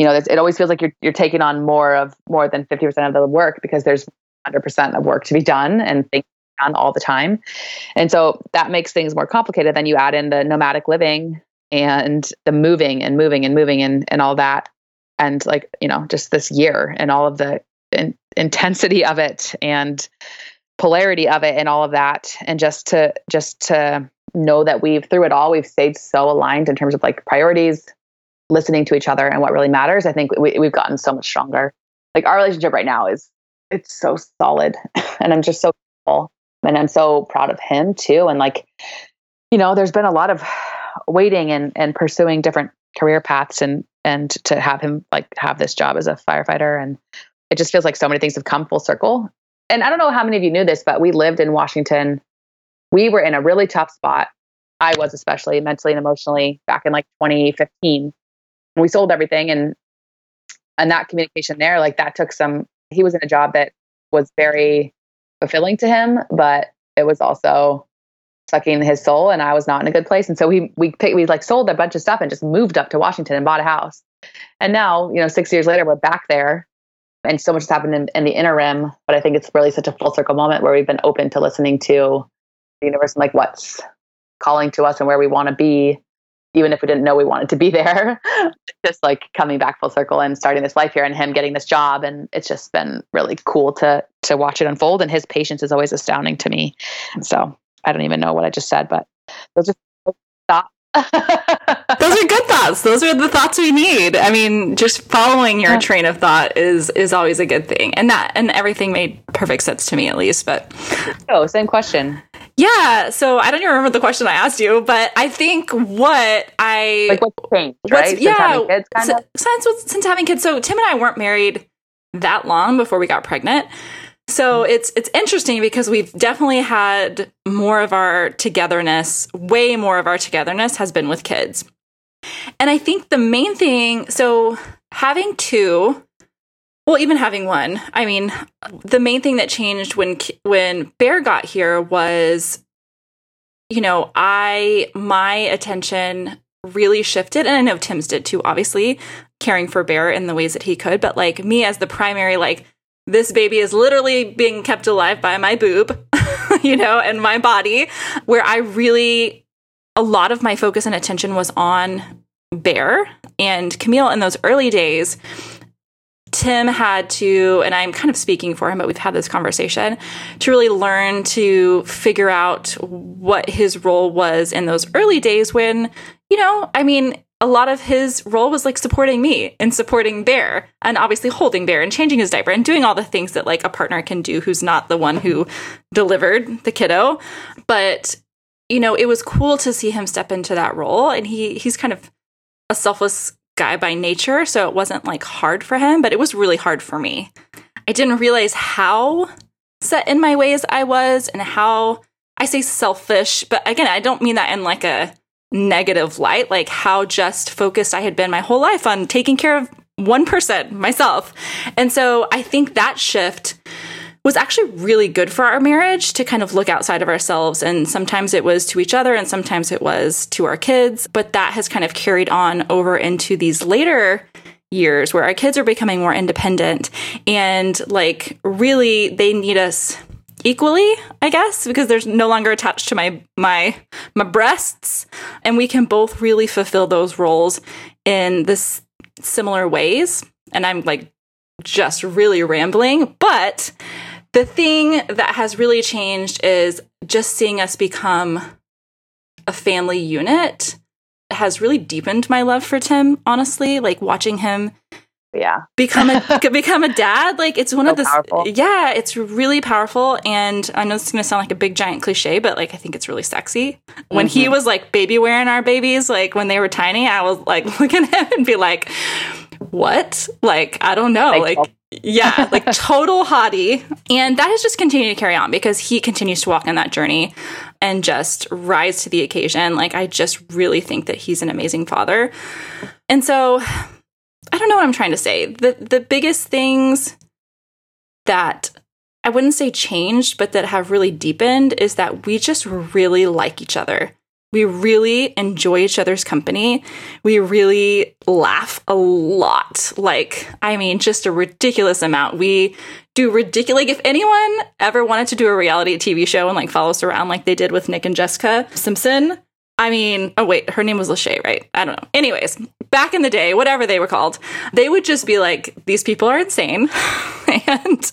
you know it always feels like you're you're taking on more of more than 50% of the work because there's 100% of work to be done and things done all the time. And so that makes things more complicated. Then you add in the nomadic living and the moving and moving and moving and and all that. And like you know just this year and all of the in, intensity of it and polarity of it and all of that. And just to just to know that we've through it all we've stayed so aligned in terms of like priorities listening to each other and what really matters i think we, we've gotten so much stronger like our relationship right now is it's so solid and i'm just so grateful and i'm so proud of him too and like you know there's been a lot of waiting and and pursuing different career paths and and to have him like have this job as a firefighter and it just feels like so many things have come full circle and I don't know how many of you knew this, but we lived in Washington. We were in a really tough spot. I was especially mentally and emotionally back in like 2015. We sold everything and and that communication there, like that took some he was in a job that was very fulfilling to him, but it was also sucking his soul and I was not in a good place. And so we we picked, we like sold a bunch of stuff and just moved up to Washington and bought a house. And now, you know, six years later, we're back there and so much has happened in, in the interim. But I think it's really such a full circle moment where we've been open to listening to the universe and like what's calling to us and where we want to be, even if we didn't know we wanted to be there. just like coming back full circle and starting this life here and him getting this job. And it's just been really cool to to watch it unfold. And his patience is always astounding to me. So I don't even know what I just said, but those are thoughts. Those are good thoughts. Those are the thoughts we need. I mean, just following your train of thought is is always a good thing. And that and everything made perfect sense to me at least, but oh, same question. Yeah, so I don't even remember the question I asked you, but I think what I like what's changed, right? Since yeah, having kids, kind of? since since having kids. So Tim and I weren't married that long before we got pregnant. So mm-hmm. it's it's interesting because we've definitely had more of our togetherness, way more of our togetherness has been with kids. And I think the main thing, so having two, well even having one, I mean, the main thing that changed when when Bear got here was you know, I my attention really shifted and I know Tim's did too obviously, caring for Bear in the ways that he could, but like me as the primary like this baby is literally being kept alive by my boob, you know, and my body, where I really, a lot of my focus and attention was on Bear and Camille in those early days. Tim had to, and I'm kind of speaking for him, but we've had this conversation to really learn to figure out what his role was in those early days when, you know, I mean, a lot of his role was like supporting me and supporting Bear and obviously holding Bear and changing his diaper and doing all the things that like a partner can do who's not the one who delivered the kiddo. But you know, it was cool to see him step into that role and he he's kind of a selfless guy by nature, so it wasn't like hard for him, but it was really hard for me. I didn't realize how set in my ways I was and how I say selfish, but again, I don't mean that in like a negative light, like how just focused I had been my whole life on taking care of one person, myself. And so I think that shift was actually really good for our marriage to kind of look outside of ourselves. And sometimes it was to each other and sometimes it was to our kids. But that has kind of carried on over into these later years where our kids are becoming more independent and like really they need us equally, I guess, because there's no longer attached to my my my breasts, and we can both really fulfill those roles in this similar ways. And I'm like just really rambling, but the thing that has really changed is just seeing us become a family unit has really deepened my love for Tim, honestly. Like watching him yeah become a become a dad like it's one so of the yeah it's really powerful and i know this is going to sound like a big giant cliche but like i think it's really sexy when mm-hmm. he was like baby wearing our babies like when they were tiny i was like look at him and be like what like i don't know like, like yeah like total hottie and that has just continued to carry on because he continues to walk on that journey and just rise to the occasion like i just really think that he's an amazing father and so I don't know what I'm trying to say. The the biggest things that I wouldn't say changed, but that have really deepened is that we just really like each other. We really enjoy each other's company. We really laugh a lot. Like, I mean, just a ridiculous amount. We do ridiculous. Like, if anyone ever wanted to do a reality TV show and like follow us around like they did with Nick and Jessica Simpson, I mean, oh wait, her name was Lachey, right? I don't know. Anyways, back in the day, whatever they were called, they would just be like, these people are insane and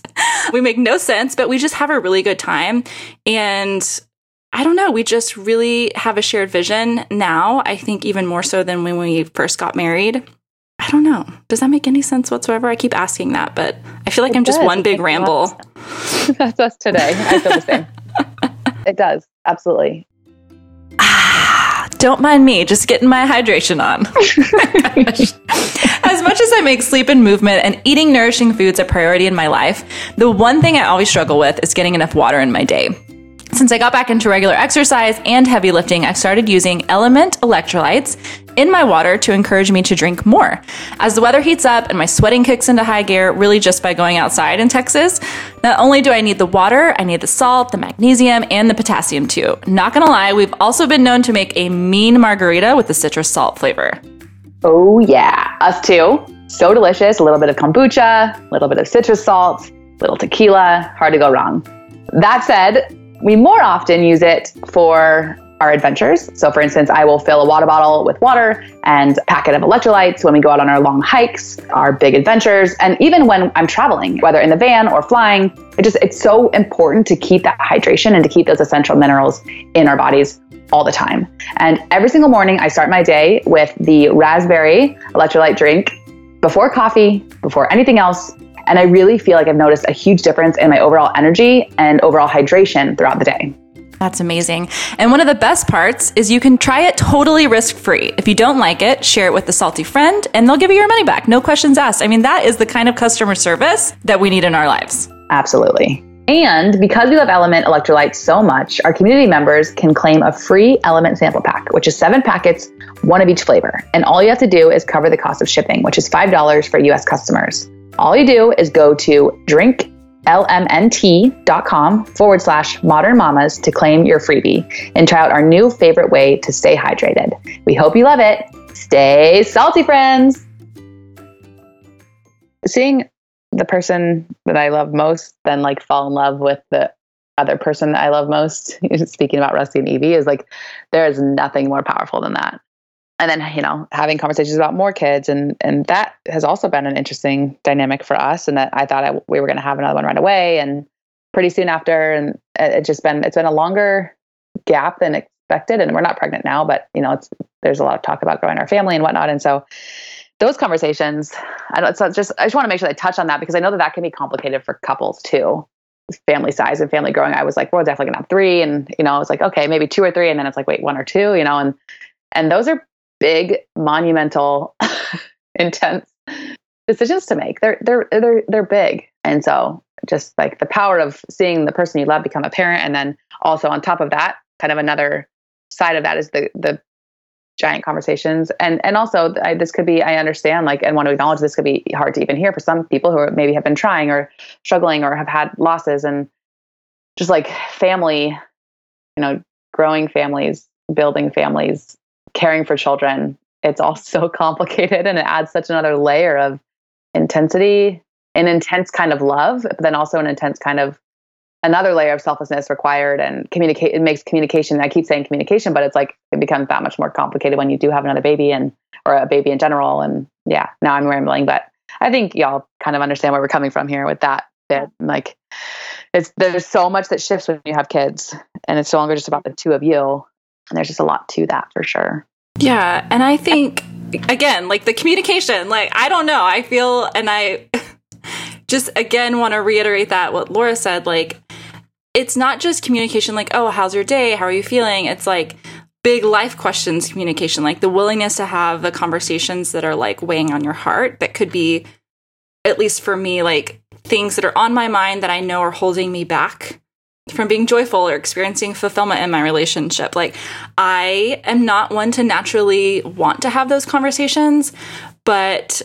we make no sense, but we just have a really good time. And I don't know, we just really have a shared vision now. I think even more so than when we first got married. I don't know. Does that make any sense whatsoever? I keep asking that, but I feel like it I'm does. just one big ramble. That's us today. I feel the same. it does. Absolutely. Ah, don't mind me, just getting my hydration on. as much as I make sleep and movement and eating nourishing foods a priority in my life, the one thing I always struggle with is getting enough water in my day. Since I got back into regular exercise and heavy lifting, I started using LMNT electrolytes in my water to encourage me to drink more. As the weather heats up and my sweating kicks into high gear, really just by going outside in Texas, not only do I need the water, I need the salt, the magnesium, and the potassium too. Not gonna lie, we've also been known to make a mean margarita with the citrus salt flavor. Oh, yeah. Us too. So delicious. A little bit of kombucha, a little bit of citrus salt, little tequila. Hard to go wrong. That said, we more often use it for our adventures. So, for instance, I will fill a water bottle with water and a packet of electrolytes when we go out on our long hikes, our big adventures, and even when I'm traveling, whether in the van or flying. It just it's so important to keep that hydration and to keep those essential minerals in our bodies all the time. And every single morning, I start my day with the raspberry electrolyte drink before coffee, before anything else. And I really feel like I've noticed a huge difference in my overall energy and overall hydration throughout the day. That's amazing. And one of the best parts is you can try it totally risk free. If you don't like it, share it with a salty friend and they'll give you your money back. No questions asked. I mean, that is the kind of customer service that we need in our lives. Absolutely. And because we love LMNT electrolytes so much, our community members can claim a free LMNT sample pack, which is seven packets, one of each flavor. And all you have to do is cover the cost of shipping, which is $5 for US customers. All you do is go to drinklmnt.com forward slash modern mamas to claim your freebie and try out our new favorite way to stay hydrated. We hope you love it. Stay salty, friends. Seeing the person that I love most then like fall in love with the other person that I love most, speaking about Rusty and Evie, is like there is nothing more powerful than that and then you know having conversations about more kids and and that has also been an interesting dynamic for us and that i thought I, we were going to have another one right away and pretty soon after and it's just been it's been a longer gap than expected and we're not pregnant now but you know it's there's a lot of talk about growing our family and whatnot and so those conversations i don't so just i just want to make sure i touch on that because i know that that can be complicated for couples too. Family size and family growing i was like well, we're definitely gonna have three and you know i was like okay maybe two or three and then it's like wait one or two you know and and those are big, monumental, intense decisions to make. They're they're they're they're big. And so just like the power of seeing the person you love become a parent and then also on top of that, kind of another side of that is the the giant conversations and and also I, this could be i understand like and want to acknowledge this could be hard to even hear for some people who maybe have been trying or struggling or have had losses and just like family you know growing families building families caring for children, it's all so complicated and it adds such another layer of intensity, an intense kind of love, but then also an intense kind of another layer of selflessness required and communicate it makes communication i keep saying communication but it's like it becomes that much more complicated when you do have another baby and or a baby in general. And yeah now i'm rambling but i think y'all kind of understand where we're coming from here with that bit. Like it's there's so much that shifts when you have kids and it's no longer just about the two of you and there's just a lot to that for sure. Yeah. And I think, again, like the communication, like, I don't know. I feel, and I just again want to reiterate that what Laura said, like, it's not just communication, like, oh, how's your day? How are you feeling? It's like, big life questions communication like the willingness to have the conversations that are like weighing on your heart that could be at least for me like things that are on my mind that i know are holding me back from being joyful or experiencing fulfillment in my relationship. Like, I am not one to naturally want to have those conversations, but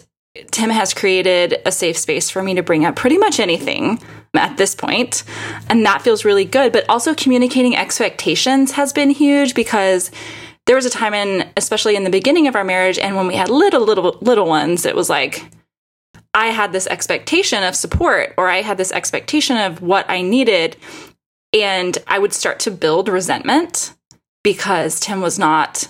Tim has created a safe space for me to bring up pretty much anything at this point, and that feels really good. But also, communicating expectations has been huge because there was a time in, especially in the beginning of our marriage, and when we had little, little, little ones, it was like, I had this expectation of support, or I had this expectation of what I needed. And I would start to build resentment because Tim was not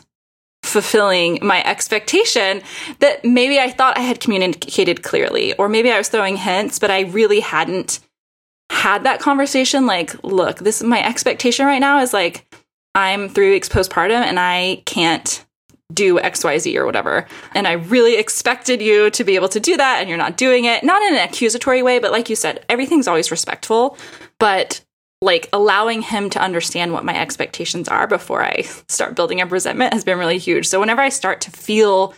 fulfilling my expectation that maybe I thought I had communicated clearly, or maybe I was throwing hints, but I really hadn't had that conversation. Like, look, this is my expectation right now is like, I'm three weeks postpartum and I can't do XYZ or whatever. And I really expected you to be able to do that and you're not doing it. Not in an accusatory way, but like you said, everything's always respectful. But like allowing him to understand what my expectations are before I start building up resentment has been really huge. So whenever I start to feel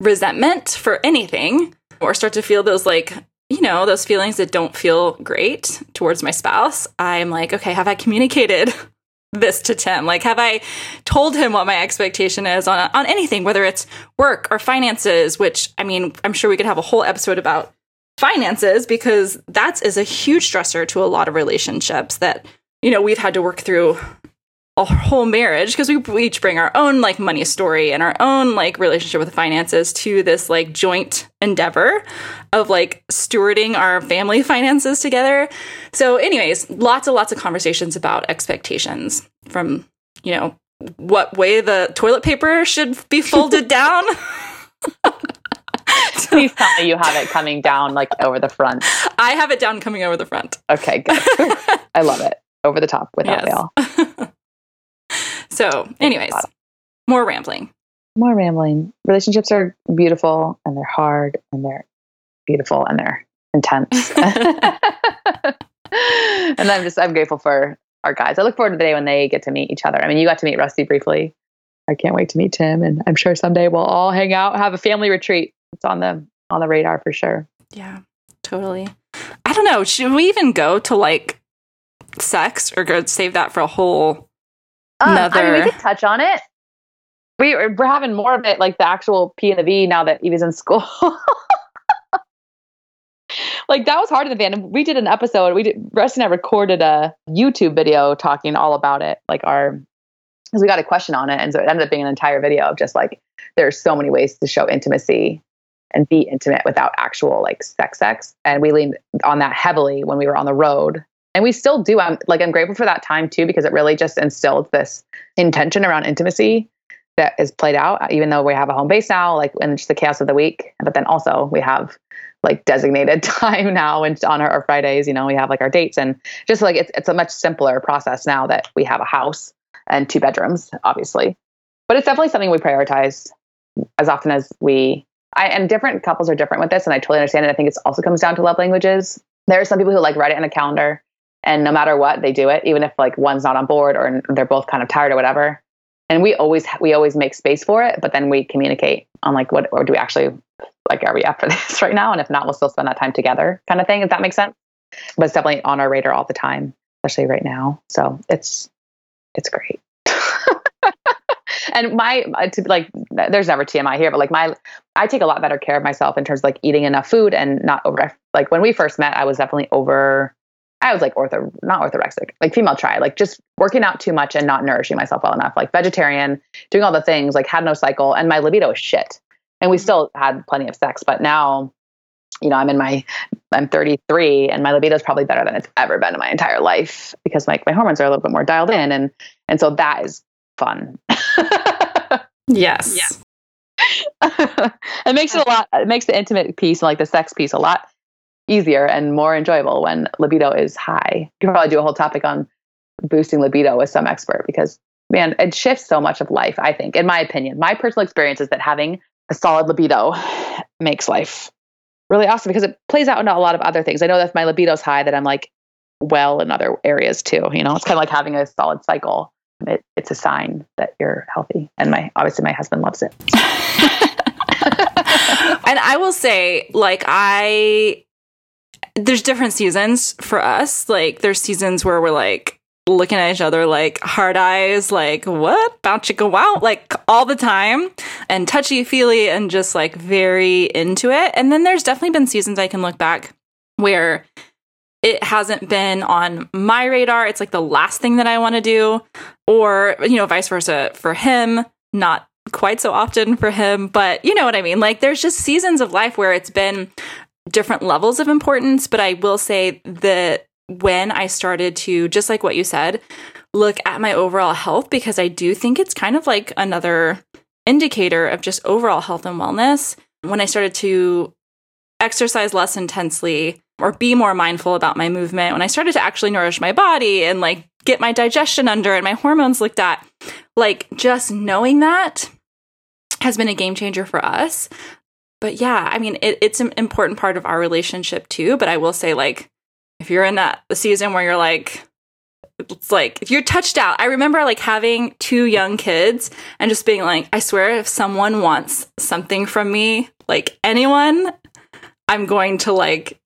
resentment for anything, or start to feel those like you know, those feelings that don't feel great towards my spouse, I'm like, okay, have I communicated this to Tim? Like, have I told him what my expectation is on, on anything, whether it's work or finances, which I mean, I'm sure we could have a whole episode about finances because that is a huge stressor to a lot of relationships that, you know, we've had to work through a whole marriage because we, we each bring our own like money story and our own like relationship with finances to this like joint endeavor of like stewarding our family finances together. So, anyways, lots and lots of conversations about expectations from, you know, what way the toilet paper should be folded down. Please tell me you have it coming down like over the front. I have it down coming over the front. Okay, good. I love it. Over the top without Yes. fail. So, anyways, more rambling. More rambling. Relationships are beautiful and they're hard and they're beautiful and they're intense. and I'm just I'm grateful for our guys. I look forward to the day when they get to meet each other. I mean, you got to meet Rusty briefly. I can't wait to meet Tim, and I'm sure someday we'll all hang out, have a family retreat. It's on the on the radar for sure. Yeah, totally. I don't know. Should we even go to like sex or go save that for a whole Um, I mean, we could touch on it. We, we're having more of it, like the actual P and the V, now that Evie's in school. like that was hard in the van. We did an episode. We did. Rusty and I recorded a YouTube video talking all about it, like our because we got a question on it, and so it ended up being an entire video of just like there's so many ways to show intimacy and be intimate without actual like sex sex, and we leaned on that heavily when we were on the road. And we still do i'm like i'm grateful for that time too because it really just instilled this intention around intimacy that is played out uh, even though we have a home base now like in just the chaos of the week. But then also we have like designated time now and on our, our fridays you know we have like our dates. And just like it's, it's a much simpler process now that we have a house and two bedrooms obviously. But it's definitely something we prioritize as often as we I, and different couples are different with this and i totally understand it. I think it also comes down to love languages. There are some people who like write it in a calendar and no matter what they do it even if like one's not on board or they're both kind of tired or whatever. And we always we always make space for it but then we communicate on like what or do we actually like are we up for this right now? And if not we'll still spend that time together kind of thing if that makes sense. But it's definitely on our radar all the time especially right now. So it's it's great and my uh, to like there's never tmi here but like my i take a lot better care of myself in terms of like eating enough food and not over like when we first met i was definitely over I was like ortho, not orthorexic, like female tri, like just working out too much and not nourishing myself well enough, like vegetarian, doing all the things, like had no cycle, and my libido was shit. And we still had plenty of sex, but now, you know, I'm in my, I'm 33, and my libido is probably better than it's ever been in my entire life because like my hormones are a little bit more dialed in, and and so that is fun. Yes. it makes it a lot. It makes the intimate piece and like the sex piece a lot easier and more enjoyable when libido is high. You can probably do a whole topic on boosting libido with some expert because man, it shifts so much of life. I think, in my opinion, my personal experience is that having a solid libido makes life really awesome because it plays out into a lot of other things. I know that if my libido's high, that I'm like well in other areas too. You know, it's kind of like having a solid cycle. It, it's a sign that you're healthy, and my obviously my husband loves it. and I will say, like, I, there's different seasons for us. Like, there's seasons where we're like looking at each other like hard eyes, like, what? About you go out? Like, all the time and touchy feely and just like very into it. And then there's definitely been seasons I can look back where it hasn't been on my radar. It's like the last thing that I want to do, or, you know, vice versa for him, not quite so often for him, but you know what I mean? Like there's just seasons of life where it's been different levels of importance, but I will say that when I started to just like what you said, look at my overall health because I do think it's kind of like another indicator of just overall health and wellness. When I started to exercise less intensely or be more mindful about my movement, when I started to actually nourish my body and like get my digestion under and my hormones looked at, like just knowing that has been a game changer for us. But yeah, I mean, it, it's an important part of our relationship too. But I will say, like, if you're in that season where you're like, it's like if you're touched out. I remember like having two young kids and just being like, I swear, if someone wants something from me, like anyone, I'm going to like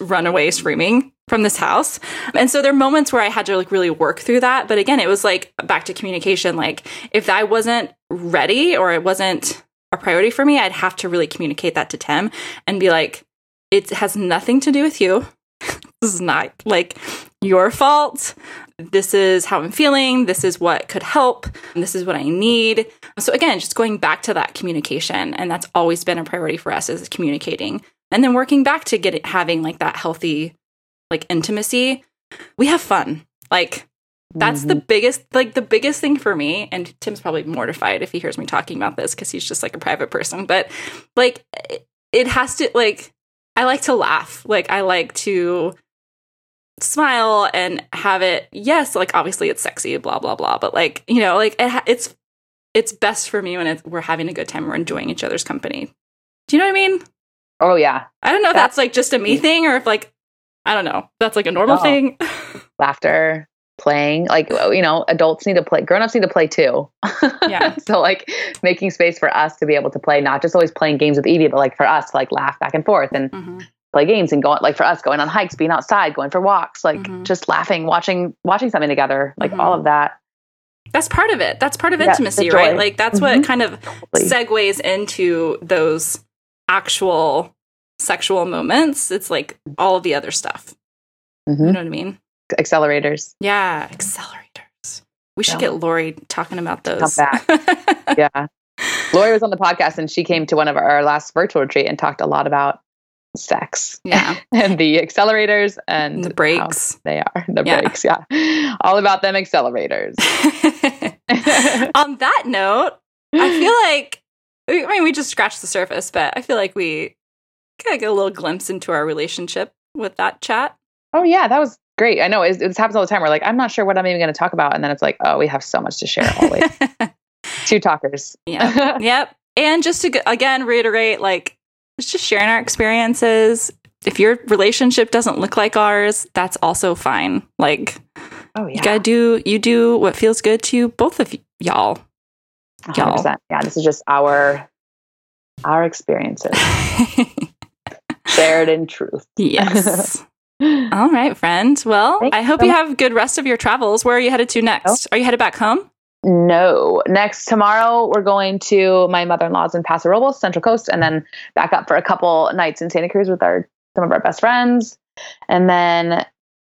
run away screaming from this house. And so there are moments where I had to like really work through that. But again, it was like back to communication. Like if I wasn't ready or it wasn't a priority for me, I'd have to really communicate that to Tim and be like, it has nothing to do with you. this is not like your fault. This is how I'm feeling. This is what could help. This is what I need. So again, just going back to that communication, and that's always been a priority for us is communicating, and then working back to get it having like that healthy, like intimacy. We have fun. Like that's the mm-hmm. biggest, like the biggest thing for me. And Tim's probably mortified if he hears me talking about this because he's just like a private person. But like, it, it has to like. I like to laugh. Like I like to smile and have it yes like obviously it's sexy blah blah blah but like you know like it it's it's best for me when it's, we're having a good time we're enjoying each other's company do you know what i mean Oh yeah, i don't know if That- that's like just a me thing or if like i don't know that's like a normal No. thing laughter, playing. Like you know, adults need to play. Grown ups need to play too. Yeah. so like making space for us to be able to play, not just always playing games with Evie, but like for us to like laugh back and forth and Mhm. play games and going like for us going on hikes, being outside, going for walks, like Mhm. just laughing, watching watching something together, like Mhm. all of that. that's part of it that's part of intimacy joy. right like that's what Mhm. kind of segues into those actual sexual moments it's like all of the other stuff you Mhm. know what i mean Accelerators. Yeah, accelerators. We should Yeah. get Lori talking about those. back. Yeah. Lori was on the podcast and she came to one of our, last virtual retreat and talked a lot about sex yeah, and the accelerators and the brakes. they are the Yeah. brakes. Yeah. All about them accelerators. On that note, I feel like I mean we just scratched the surface, but I feel like we kind of get a little glimpse into our relationship with that chat. Oh yeah, that was great. I know it, it happens all the time. We're like, I'm not sure what I'm even going to talk about, and then it's like, oh, we have so much to share. Always two talkers. yeah. Yep. And just to again reiterate, like, it's just sharing our experiences. If your relationship doesn't look like ours, that's also fine. Like, oh you gotta do you do what feels good to both of y- y'all. 100%. Yeah, this is just our our experiences shared in truth. yes. All right, friend. Well, Thanks I hope so you have good rest of your travels. Where are you headed to next? Are you headed back home? No. Next tomorrow, we're going to my mother in law's in Paso Robles, Central Coast, and then back up for a couple nights in Santa Cruz with our some of our best friends, and then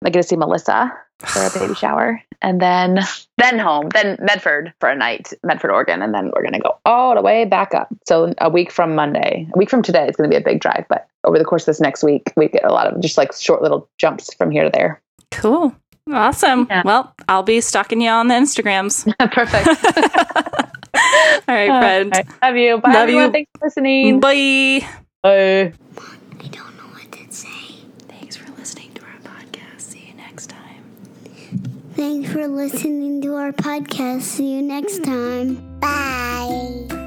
I get to see Melissa for a baby shower, and then then home, then Medford for a night, Medford, Oregon, and then we're gonna go all the way back up. So a week from Monday, a week from today, it's gonna be a big drive, but over the course of this next week, we get a lot of just like short little jumps from here to there. Cool. Awesome. Yeah. Well, I'll be stalking you on the Instagrams. Perfect. All right, friend. All right. Love you. Bye, Love everyone. you. Thanks for listening. Bye. Bye. I don't know what to say. Thanks for listening to our podcast. See you next time. Thanks for listening to our podcast. See you next time. Bye.